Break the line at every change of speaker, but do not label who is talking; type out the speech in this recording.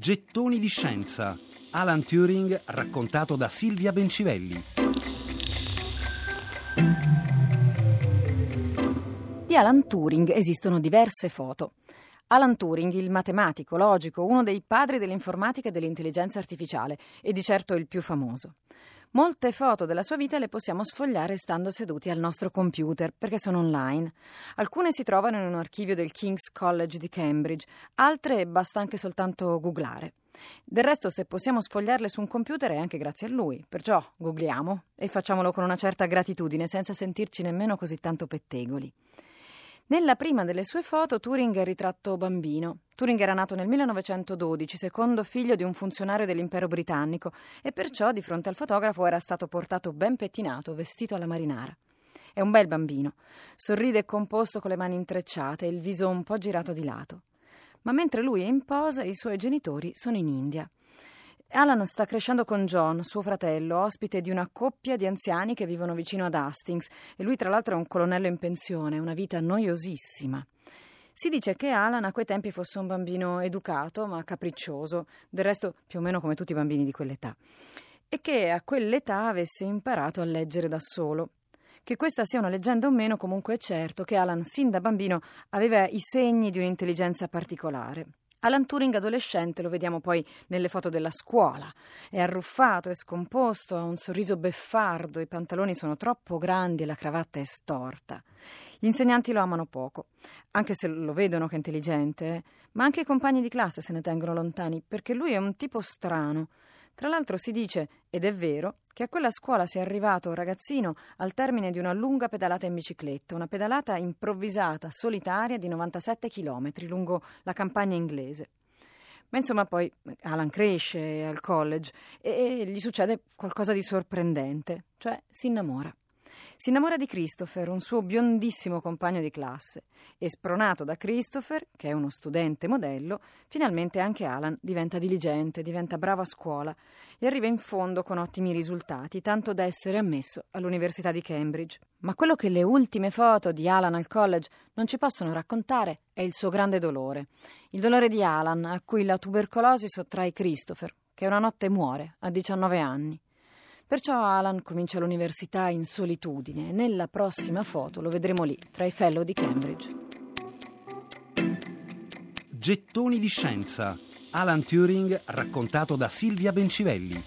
Gettoni di scienza. Alan Turing raccontato da Silvia Bencivelli.
Di Alan Turing esistono diverse foto. Alan Turing, il matematico, logico, uno dei padri dell'informatica e dell'intelligenza artificiale, e di certo il più famoso. Molte foto della sua vita le possiamo sfogliare stando seduti al nostro computer, perché sono online. Alcune si trovano in un archivio del King's College di Cambridge, altre basta anche soltanto googlare. Del resto, se possiamo sfogliarle su un computer è anche grazie a lui, perciò googliamo e facciamolo con una certa gratitudine, senza sentirci nemmeno così tanto pettegoli. Nella prima delle sue foto Turing è ritratto bambino. Turing era nato nel 1912, secondo figlio di un funzionario dell'impero britannico, e perciò di fronte al fotografo era stato portato ben pettinato, vestito alla marinara. È un bel bambino. Sorride composto con le mani intrecciate e il viso un po' girato di lato. Ma mentre lui è in posa, i suoi genitori sono in India. Alan sta crescendo con John, suo fratello, ospite di una coppia di anziani che vivono vicino ad Hastings e lui tra l'altro è un colonnello in pensione, una vita noiosissima. Si dice che Alan a quei tempi fosse un bambino educato ma capriccioso, del resto più o meno come tutti i bambini di quell'età, e che a quell'età avesse imparato a leggere da solo. Che questa sia una leggenda o meno, comunque è certo che Alan sin da bambino aveva i segni di un'intelligenza particolare. Alan Turing adolescente lo vediamo poi nelle foto della scuola. È arruffato, è scomposto, ha un sorriso beffardo, i pantaloni sono troppo grandi e la cravatta è storta. Gli insegnanti lo amano poco, anche se lo vedono che è intelligente, ma anche i compagni di classe se ne tengono lontani, perché lui è un tipo strano. Tra l'altro si dice, ed è vero, che a quella scuola sia arrivato un ragazzino al termine di una lunga pedalata in bicicletta, una pedalata improvvisata, solitaria di 97 km lungo la campagna inglese. Ma insomma poi Alan cresce al college e gli succede qualcosa di sorprendente, cioè si innamora. Si innamora di Christopher, un suo biondissimo compagno di classe, e spronato da Christopher, che è uno studente modello, finalmente anche Alan diventa diligente, diventa bravo a scuola e arriva in fondo con ottimi risultati, tanto da essere ammesso all'Università di Cambridge. Ma quello che le ultime foto di Alan al college non ci possono raccontare è il suo grande dolore. Il dolore di Alan, a cui la tubercolosi sottrae Christopher, che una notte muore a 19 anni. Perciò Alan comincia l'università in solitudine. Nella prossima foto lo vedremo lì, tra i fellow di Cambridge.
Gettoni di scienza. Alan Turing raccontato da Silvia Bencivelli.